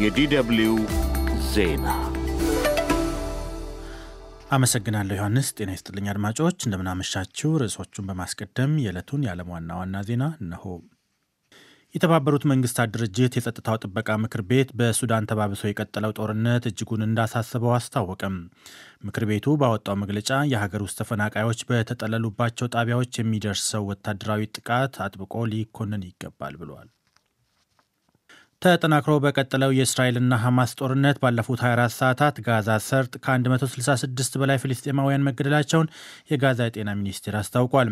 የዲደብልዩ ዜና አመሰግናለሁ ዮሐንስ። ጤና ይስጥልኝ አድማጮች፣ እንደምናመሻችው። ርዕሶቹን በማስቀደም የዕለቱን የዓለም ዋና ዋና ዜና እነሆ። የተባበሩት መንግስታት ድርጅት የጸጥታው ጥበቃ ምክር ቤት በሱዳን ተባብሶ የቀጠለው ጦርነት እጅጉን እንዳሳሰበው አስታወቀም። ምክር ቤቱ ባወጣው መግለጫ የሀገር ውስጥ ተፈናቃዮች በተጠለሉባቸው ጣቢያዎች የሚደርሰው ወታደራዊ ጥቃት አጥብቆ ሊኮንን ይገባል ብሏል። ተጠናክሮ በቀጠለው የእስራኤልና ሐማስ ጦርነት ባለፉት 24 ሰዓታት ጋዛ ሰርጥ ከ166 በላይ ፍልስጤማውያን መገደላቸውን የጋዛ የጤና ሚኒስቴር አስታውቋል።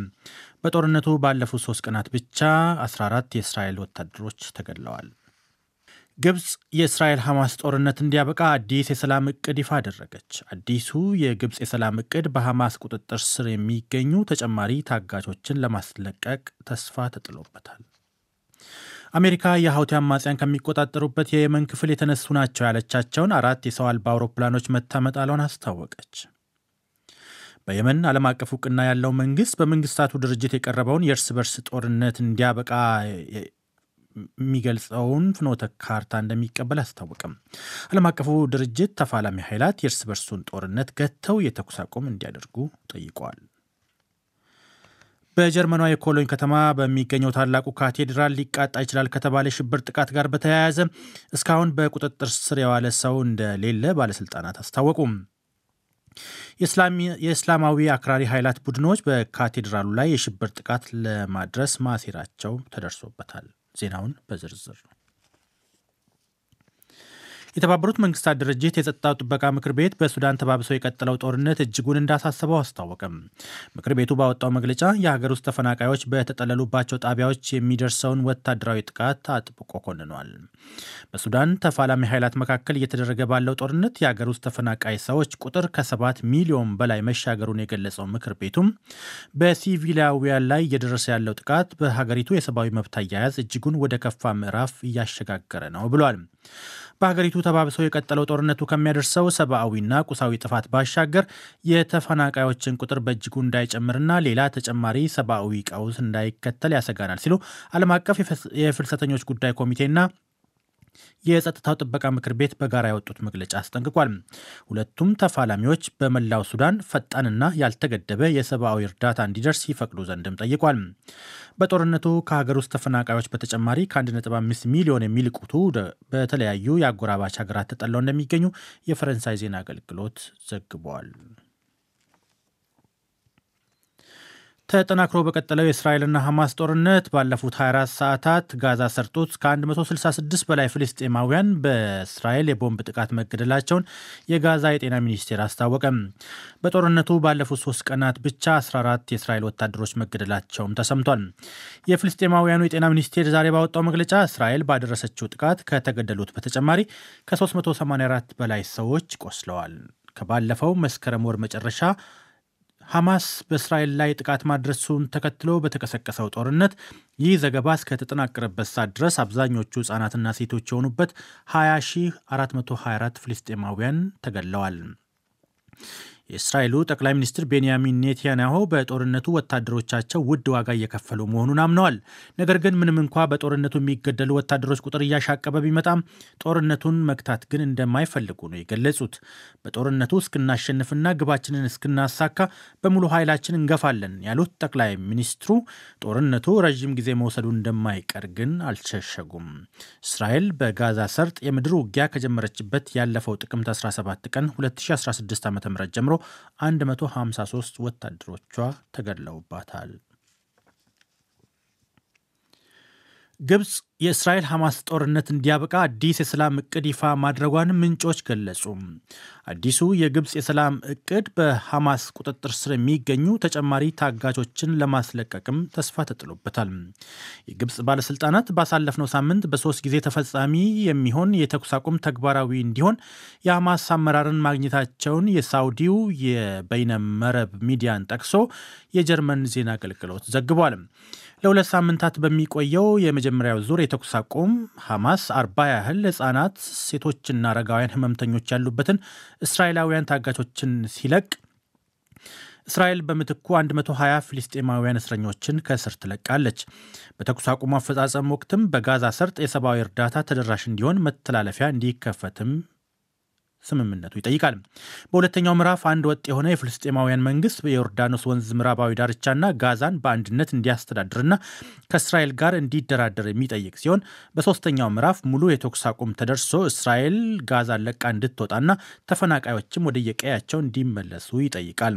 በጦርነቱ ባለፉት ሶስት ቀናት ብቻ 14 የእስራኤል ወታደሮች ተገድለዋል። ግብፅ የእስራኤል ሐማስ ጦርነት እንዲያበቃ አዲስ የሰላም እቅድ ይፋ አደረገች። አዲሱ የግብፅ የሰላም እቅድ በሐማስ ቁጥጥር ስር የሚገኙ ተጨማሪ ታጋቾችን ለማስለቀቅ ተስፋ ተጥሎበታል። አሜሪካ የሀውቲ አማጽያን ከሚቆጣጠሩበት የየመን ክፍል የተነሱ ናቸው ያለቻቸውን አራት የሰው አልባ አውሮፕላኖች መታመጣሏን አስታወቀች። በየመን ዓለም አቀፍ እውቅና ያለው መንግስት በመንግስታቱ ድርጅት የቀረበውን የእርስ በርስ ጦርነት እንዲያበቃ የሚገልጸውን ፍኖተ ካርታ እንደሚቀበል አስታወቅም። ዓለም አቀፉ ድርጅት ተፋላሚ ኃይላት የእርስ በርሱን ጦርነት ገጥተው የተኩስ አቁም እንዲያደርጉ ጠይቀዋል። በጀርመኗ የኮሎኝ ከተማ በሚገኘው ታላቁ ካቴድራል ሊቃጣ ይችላል ከተባለ ሽብር ጥቃት ጋር በተያያዘ እስካሁን በቁጥጥር ስር የዋለ ሰው እንደሌለ ባለስልጣናት አስታወቁም። የእስላማዊ አክራሪ ኃይላት ቡድኖች በካቴድራሉ ላይ የሽብር ጥቃት ለማድረስ ማሴራቸው ተደርሶበታል። ዜናውን በዝርዝር የተባበሩት መንግስታት ድርጅት የጸጥታው ጥበቃ ምክር ቤት በሱዳን ተባብሶ የቀጠለው ጦርነት እጅጉን እንዳሳሰበው አስታወቀም። ምክር ቤቱ ባወጣው መግለጫ የሀገር ውስጥ ተፈናቃዮች በተጠለሉባቸው ጣቢያዎች የሚደርሰውን ወታደራዊ ጥቃት አጥብቆ ኮንኗል። በሱዳን ተፋላሚ ኃይላት መካከል እየተደረገ ባለው ጦርነት የሀገር ውስጥ ተፈናቃይ ሰዎች ቁጥር ከሰባት ሚሊዮን በላይ መሻገሩን የገለጸው ምክር ቤቱም በሲቪላውያን ላይ እየደረሰ ያለው ጥቃት በሀገሪቱ የሰብአዊ መብት አያያዝ እጅጉን ወደ ከፋ ምዕራፍ እያሸጋገረ ነው ብሏል። በሀገሪቱ ተባብሰው የቀጠለው ጦርነቱ ከሚያደርሰው ሰብአዊና ቁሳዊ ጥፋት ባሻገር የተፈናቃዮችን ቁጥር በእጅጉ እንዳይጨምርና ሌላ ተጨማሪ ሰብአዊ ቀውስ እንዳይከተል ያሰጋናል ሲሉ ዓለም አቀፍ የፍልሰተኞች ጉዳይ ኮሚቴና የጸጥታው ጥበቃ ምክር ቤት በጋራ ያወጡት መግለጫ አስጠንቅቋል። ሁለቱም ተፋላሚዎች በመላው ሱዳን ፈጣንና ያልተገደበ የሰብአዊ እርዳታ እንዲደርስ ይፈቅዱ ዘንድም ጠይቋል። በጦርነቱ ከሀገር ውስጥ ተፈናቃዮች በተጨማሪ ከ1.5 ሚሊዮን የሚልቁቱ በተለያዩ የአጎራባች ሀገራት ተጠለው እንደሚገኙ የፈረንሳይ ዜና አገልግሎት ዘግቧል። ተጠናክሮ በቀጠለው የእስራኤልና ሐማስ ጦርነት ባለፉት 24 ሰዓታት ጋዛ ሰርጥ ውስጥ ከ166 በላይ ፍልስጤማውያን በእስራኤል የቦምብ ጥቃት መገደላቸውን የጋዛ የጤና ሚኒስቴር አስታወቀም። በጦርነቱ ባለፉት ሶስት ቀናት ብቻ 14 የእስራኤል ወታደሮች መገደላቸውም ተሰምቷል። የፍልስጤማውያኑ የጤና ሚኒስቴር ዛሬ ባወጣው መግለጫ እስራኤል ባደረሰችው ጥቃት ከተገደሉት በተጨማሪ ከ384 በላይ ሰዎች ቆስለዋል። ከባለፈው መስከረም ወር መጨረሻ ሐማስ በእስራኤል ላይ ጥቃት ማድረሱን ተከትሎ በተቀሰቀሰው ጦርነት ይህ ዘገባ እስከተጠናቀረበት ሰዓት ድረስ አብዛኞቹ ሕጻናትና ሴቶች የሆኑበት 20424 ፍልስጤማውያን ተገድለዋል። የእስራኤሉ ጠቅላይ ሚኒስትር ቤንያሚን ኔታንያሁ በጦርነቱ ወታደሮቻቸው ውድ ዋጋ እየከፈሉ መሆኑን አምነዋል። ነገር ግን ምንም እንኳ በጦርነቱ የሚገደሉ ወታደሮች ቁጥር እያሻቀበ ቢመጣም ጦርነቱን መግታት ግን እንደማይፈልጉ ነው የገለጹት። በጦርነቱ እስክናሸንፍና ግባችንን እስክናሳካ በሙሉ ኃይላችን እንገፋለን ያሉት ጠቅላይ ሚኒስትሩ ጦርነቱ ረዥም ጊዜ መውሰዱ እንደማይቀር ግን አልሸሸጉም። እስራኤል በጋዛ ሰርጥ የምድር ውጊያ ከጀመረችበት ያለፈው ጥቅምት 17 ቀን 2016 ዓ ም ጀምሮ 153 ወታደሮቿ ተገድለውባታል። ግብፅ የእስራኤል ሐማስ ጦርነት እንዲያበቃ አዲስ የሰላም እቅድ ይፋ ማድረጓን ምንጮች ገለጹ። አዲሱ የግብፅ የሰላም እቅድ በሐማስ ቁጥጥር ስር የሚገኙ ተጨማሪ ታጋቾችን ለማስለቀቅም ተስፋ ተጥሎበታል። የግብፅ ባለስልጣናት ባሳለፍነው ሳምንት በሶስት ጊዜ ተፈጻሚ የሚሆን የተኩስ አቁም ተግባራዊ እንዲሆን የሐማስ አመራርን ማግኘታቸውን የሳውዲው የበይነመረብ ሚዲያን ጠቅሶ የጀርመን ዜና አገልግሎት ዘግቧል። ለሁለት ሳምንታት በሚቆየው የመጀመሪያው ዙር የተኩስ አቁም ሐማስ አርባ ያህል ሕጻናት፣ ሴቶችና አረጋውያን ህመምተኞች ያሉበትን እስራኤላውያን ታጋቾችን ሲለቅ እስራኤል በምትኩ 120 ፊልስጤማውያን እስረኞችን ከእስር ትለቃለች። በተኩስ አቁሙ አፈጻጸም ወቅትም በጋዛ ሰርጥ የሰብአዊ እርዳታ ተደራሽ እንዲሆን መተላለፊያ እንዲከፈትም ስምምነቱ ይጠይቃል። በሁለተኛው ምዕራፍ አንድ ወጥ የሆነ የፍልስጤማውያን መንግስት የዮርዳኖስ ወንዝ ምዕራባዊ ዳርቻና ጋዛን በአንድነት እንዲያስተዳድርና ከእስራኤል ጋር እንዲደራደር የሚጠይቅ ሲሆን በሶስተኛው ምዕራፍ ሙሉ የተኩስ አቁም ተደርሶ እስራኤል ጋዛን ለቃ እንድትወጣና ተፈናቃዮችም ወደ የቀያቸው እንዲመለሱ ይጠይቃል።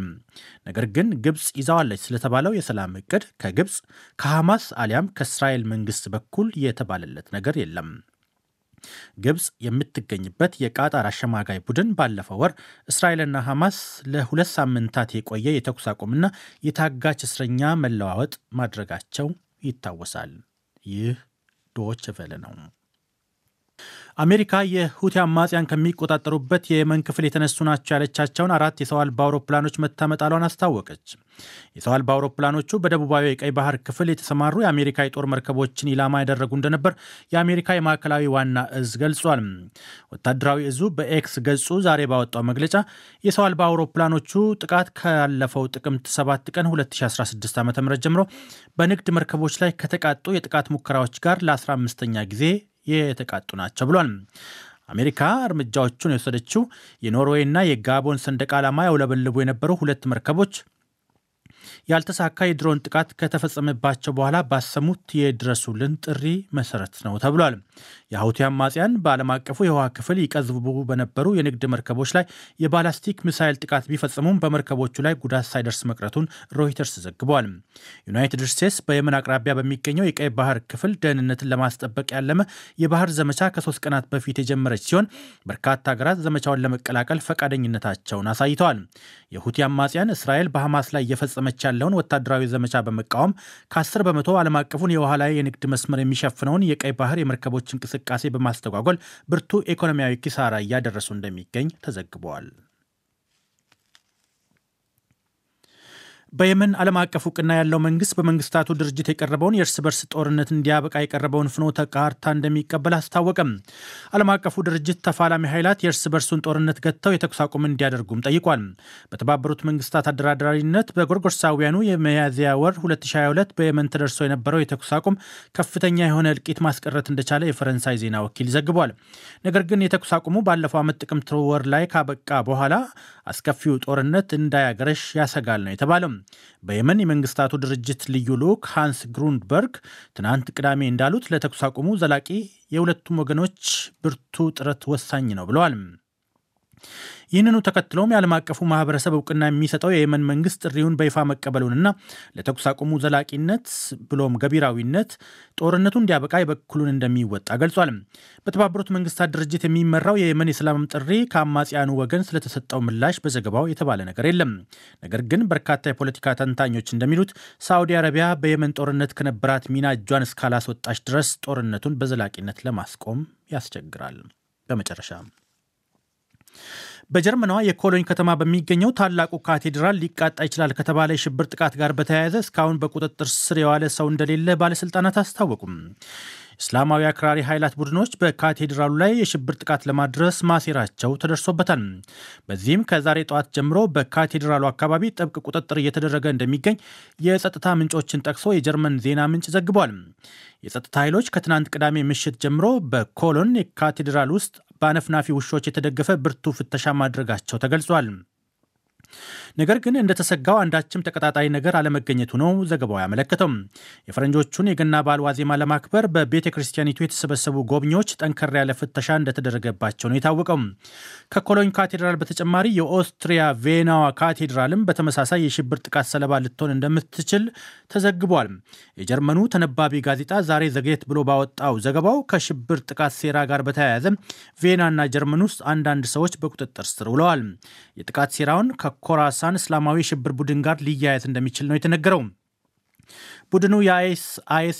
ነገር ግን ግብፅ ይዛዋለች ስለተባለው የሰላም እቅድ ከግብፅ ከሐማስ አሊያም ከእስራኤል መንግስት በኩል የተባለለት ነገር የለም። ግብፅ የምትገኝበት የቃጣር አሸማጋይ ቡድን ባለፈው ወር እስራኤልና ሐማስ ለሁለት ሳምንታት የቆየ የተኩስ አቁምና የታጋች እስረኛ መለዋወጥ ማድረጋቸው ይታወሳል። ይህ ዶች ቨለ ነው። አሜሪካ የሁቲ አማጽያን ከሚቆጣጠሩበት የየመን ክፍል የተነሱ ናቸው ያለቻቸውን አራት የሰው አልባ አውሮፕላኖች መታመጣሏን አስታወቀች። የሰው አልባ አውሮፕላኖቹ በደቡባዊ የቀይ ባህር ክፍል የተሰማሩ የአሜሪካ የጦር መርከቦችን ኢላማ ያደረጉ እንደነበር የአሜሪካ የማዕከላዊ ዋና እዝ ገልጿል። ወታደራዊ እዙ በኤክስ ገጹ ዛሬ ባወጣው መግለጫ የሰው አልባ አውሮፕላኖቹ ጥቃት ካለፈው ጥቅምት 7 ቀን 2016 ዓ ም ጀምሮ በንግድ መርከቦች ላይ ከተቃጡ የጥቃት ሙከራዎች ጋር ለ15ኛ ጊዜ የተቃጡ ናቸው ብሏል። አሜሪካ እርምጃዎቹን የወሰደችው የኖርዌይና የጋቦን ሰንደቅ ዓላማ ያውለበልቡ የነበሩ ሁለት መርከቦች ያልተሳካ የድሮን ጥቃት ከተፈጸመባቸው በኋላ ባሰሙት የድረሱልን ጥሪ መሰረት ነው ተብሏል። የሀውቲ አማጽያን በዓለም አቀፉ የውሃ ክፍል ይቀዝቡ በነበሩ የንግድ መርከቦች ላይ የባላስቲክ ሚሳይል ጥቃት ቢፈጽሙም በመርከቦቹ ላይ ጉዳት ሳይደርስ መቅረቱን ሮይተርስ ዘግቧል። ዩናይትድ ስቴትስ በየመን አቅራቢያ በሚገኘው የቀይ ባህር ክፍል ደህንነትን ለማስጠበቅ ያለመ የባህር ዘመቻ ከሶስት ቀናት በፊት የጀመረች ሲሆን በርካታ ሀገራት ዘመቻውን ለመቀላቀል ፈቃደኝነታቸውን አሳይተዋል። የሁቲ አማጽያን እስራኤል በሐማስ ላይ እየፈጸመች ያለውን ወታደራዊ ዘመቻ በመቃወም ከ10 በመቶ ዓለም አቀፉን የውሃ ላይ የንግድ መስመር የሚሸፍነውን የቀይ ባህር የመርከቦች እንቅስቃሴ በማስተጓጎል ብርቱ ኢኮኖሚያዊ ኪሳራ እያደረሱ እንደሚገኝ ተዘግበዋል። በየመን ዓለም አቀፍ እውቅና ያለው መንግስት በመንግስታቱ ድርጅት የቀረበውን የእርስ በርስ ጦርነት እንዲያበቃ የቀረበውን ፍኖተ ካርታ እንደሚቀበል አስታወቀም። ዓለም አቀፉ ድርጅት ተፋላሚ ኃይላት የእርስ በርሱን ጦርነት ገጥተው የተኩስ አቁም እንዲያደርጉም ጠይቋል። በተባበሩት መንግስታት አደራዳሪነት በጎርጎርሳውያኑ የሚያዝያ ወር 2022 በየመን ተደርሶ የነበረው የተኩስ አቁም ከፍተኛ የሆነ እልቂት ማስቀረት እንደቻለ የፈረንሳይ ዜና ወኪል ዘግቧል። ነገር ግን የተኩስ አቁሙ ባለፈው ዓመት ጥቅምት ወር ላይ ካበቃ በኋላ አስከፊው ጦርነት እንዳያገረሽ ያሰጋል ነው የተባለው። በየመን የመንግስታቱ ድርጅት ልዩ ልዑክ ሃንስ ግሩንድበርግ ትናንት ቅዳሜ እንዳሉት ለተኩስ አቁሙ ዘላቂ የሁለቱም ወገኖች ብርቱ ጥረት ወሳኝ ነው ብለዋል። ይህንኑ ተከትሎም የዓለም አቀፉ ማህበረሰብ እውቅና የሚሰጠው የየመን መንግስት ጥሪውን በይፋ መቀበሉንና ለተኩስ አቁሙ ዘላቂነት ብሎም ገቢራዊነት ጦርነቱ እንዲያበቃ የበኩሉን እንደሚወጣ ገልጿል። በተባበሩት መንግስታት ድርጅት የሚመራው የየመን የሰላም ጥሪ ከአማጽያኑ ወገን ስለተሰጠው ምላሽ በዘገባው የተባለ ነገር የለም። ነገር ግን በርካታ የፖለቲካ ተንታኞች እንደሚሉት ሳዑዲ አረቢያ በየመን ጦርነት ከነበራት ሚና እጇን እስካላስወጣች ድረስ ጦርነቱን በዘላቂነት ለማስቆም ያስቸግራል። በመጨረሻ በጀርመኗ የኮሎኝ ከተማ በሚገኘው ታላቁ ካቴድራል ሊቃጣ ይችላል ከተባለ የሽብር ጥቃት ጋር በተያያዘ እስካሁን በቁጥጥር ስር የዋለ ሰው እንደሌለ ባለስልጣናት አስታወቁም። እስላማዊ አክራሪ ኃይላት ቡድኖች በካቴድራሉ ላይ የሽብር ጥቃት ለማድረስ ማሴራቸው ተደርሶበታል። በዚህም ከዛሬ ጠዋት ጀምሮ በካቴድራሉ አካባቢ ጥብቅ ቁጥጥር እየተደረገ እንደሚገኝ የጸጥታ ምንጮችን ጠቅሶ የጀርመን ዜና ምንጭ ዘግቧል። የጸጥታ ኃይሎች ከትናንት ቅዳሜ ምሽት ጀምሮ በኮሎን የካቴድራል ውስጥ በአነፍናፊ ውሾች የተደገፈ ብርቱ ፍተሻ ማድረጋቸው ተገልጿል። ነገር ግን እንደተሰጋው አንዳችም ተቀጣጣይ ነገር አለመገኘቱ ነው ዘገባው ያመለከተው። የፈረንጆቹን የገና በዓል ዋዜማ ለማክበር በቤተ ክርስቲያኒቱ የተሰበሰቡ ጎብኚዎች ጠንከር ያለ ፍተሻ እንደተደረገባቸው ነው የታወቀው። ከኮሎኝ ካቴድራል በተጨማሪ የኦስትሪያ ቬናዋ ካቴድራልም በተመሳሳይ የሽብር ጥቃት ሰለባ ልትሆን እንደምትችል ተዘግቧል። የጀርመኑ ተነባቢ ጋዜጣ ዛሬ ዘግየት ብሎ ባወጣው ዘገባው ከሽብር ጥቃት ሴራ ጋር በተያያዘ ቬናና ጀርመን ውስጥ አንዳንድ ሰዎች በቁጥጥር ስር ውለዋል። የጥቃት ሴራውን ከኮራሳን እስላማዊ የሽብር ቡድን ጋር ሊያያዝ እንደሚችል ነው የተነገረው። ቡድኑ የአይኤስ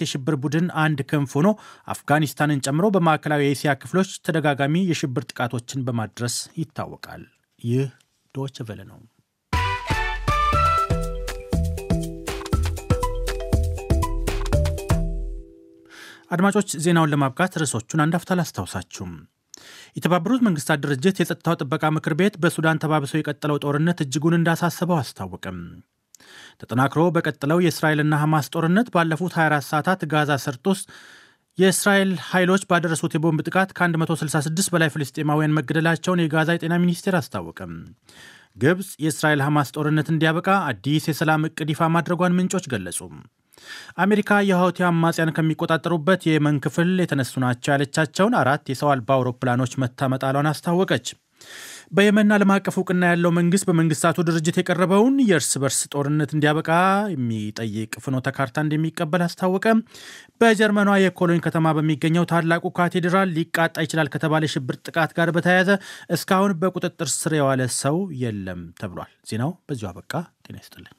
የሽብር ቡድን አንድ ክንፍ ሆኖ አፍጋኒስታንን ጨምሮ በማዕከላዊ የኤስያ ክፍሎች ተደጋጋሚ የሽብር ጥቃቶችን በማድረስ ይታወቃል። ይህ ዶች ቨለ ነው። አድማጮች ዜናውን ለማብቃት ርዕሶቹን አንድ አፍታ ላስታውሳችሁም። የተባበሩት መንግስታት ድርጅት የጸጥታው ጥበቃ ምክር ቤት በሱዳን ተባብሶ የቀጠለው ጦርነት እጅጉን እንዳሳሰበው አስታወቅም። ተጠናክሮ በቀጠለው የእስራኤልና ሐማስ ጦርነት ባለፉት 24 ሰዓታት ጋዛ ሰርጥ ውስጥ የእስራኤል ኃይሎች ባደረሱት የቦምብ ጥቃት ከ166 በላይ ፍልስጤማውያን መገደላቸውን የጋዛ የጤና ሚኒስቴር አስታወቀም። ግብፅ የእስራኤል ሐማስ ጦርነት እንዲያበቃ አዲስ የሰላም ዕቅድ ይፋ ማድረጓን ምንጮች ገለጹ። አሜሪካ የሀውቲ አማጽያን ከሚቆጣጠሩበት የየመን ክፍል የተነሱ ናቸው ያለቻቸውን አራት የሰው አልባ አውሮፕላኖች መታ መጣሏን አስታወቀች። በየመን ዓለም አቀፍ እውቅና ያለው መንግስት በመንግስታቱ ድርጅት የቀረበውን የእርስ በርስ ጦርነት እንዲያበቃ የሚጠይቅ ፍኖተ ካርታ እንደሚቀበል አስታወቀ። በጀርመኗ የኮሎኝ ከተማ በሚገኘው ታላቁ ካቴድራል ሊቃጣ ይችላል ከተባለ የሽብር ጥቃት ጋር በተያያዘ እስካሁን በቁጥጥር ስር የዋለ ሰው የለም ተብሏል። ዜናው በዚሁ አበቃ። ጤና ይስጥልኝ።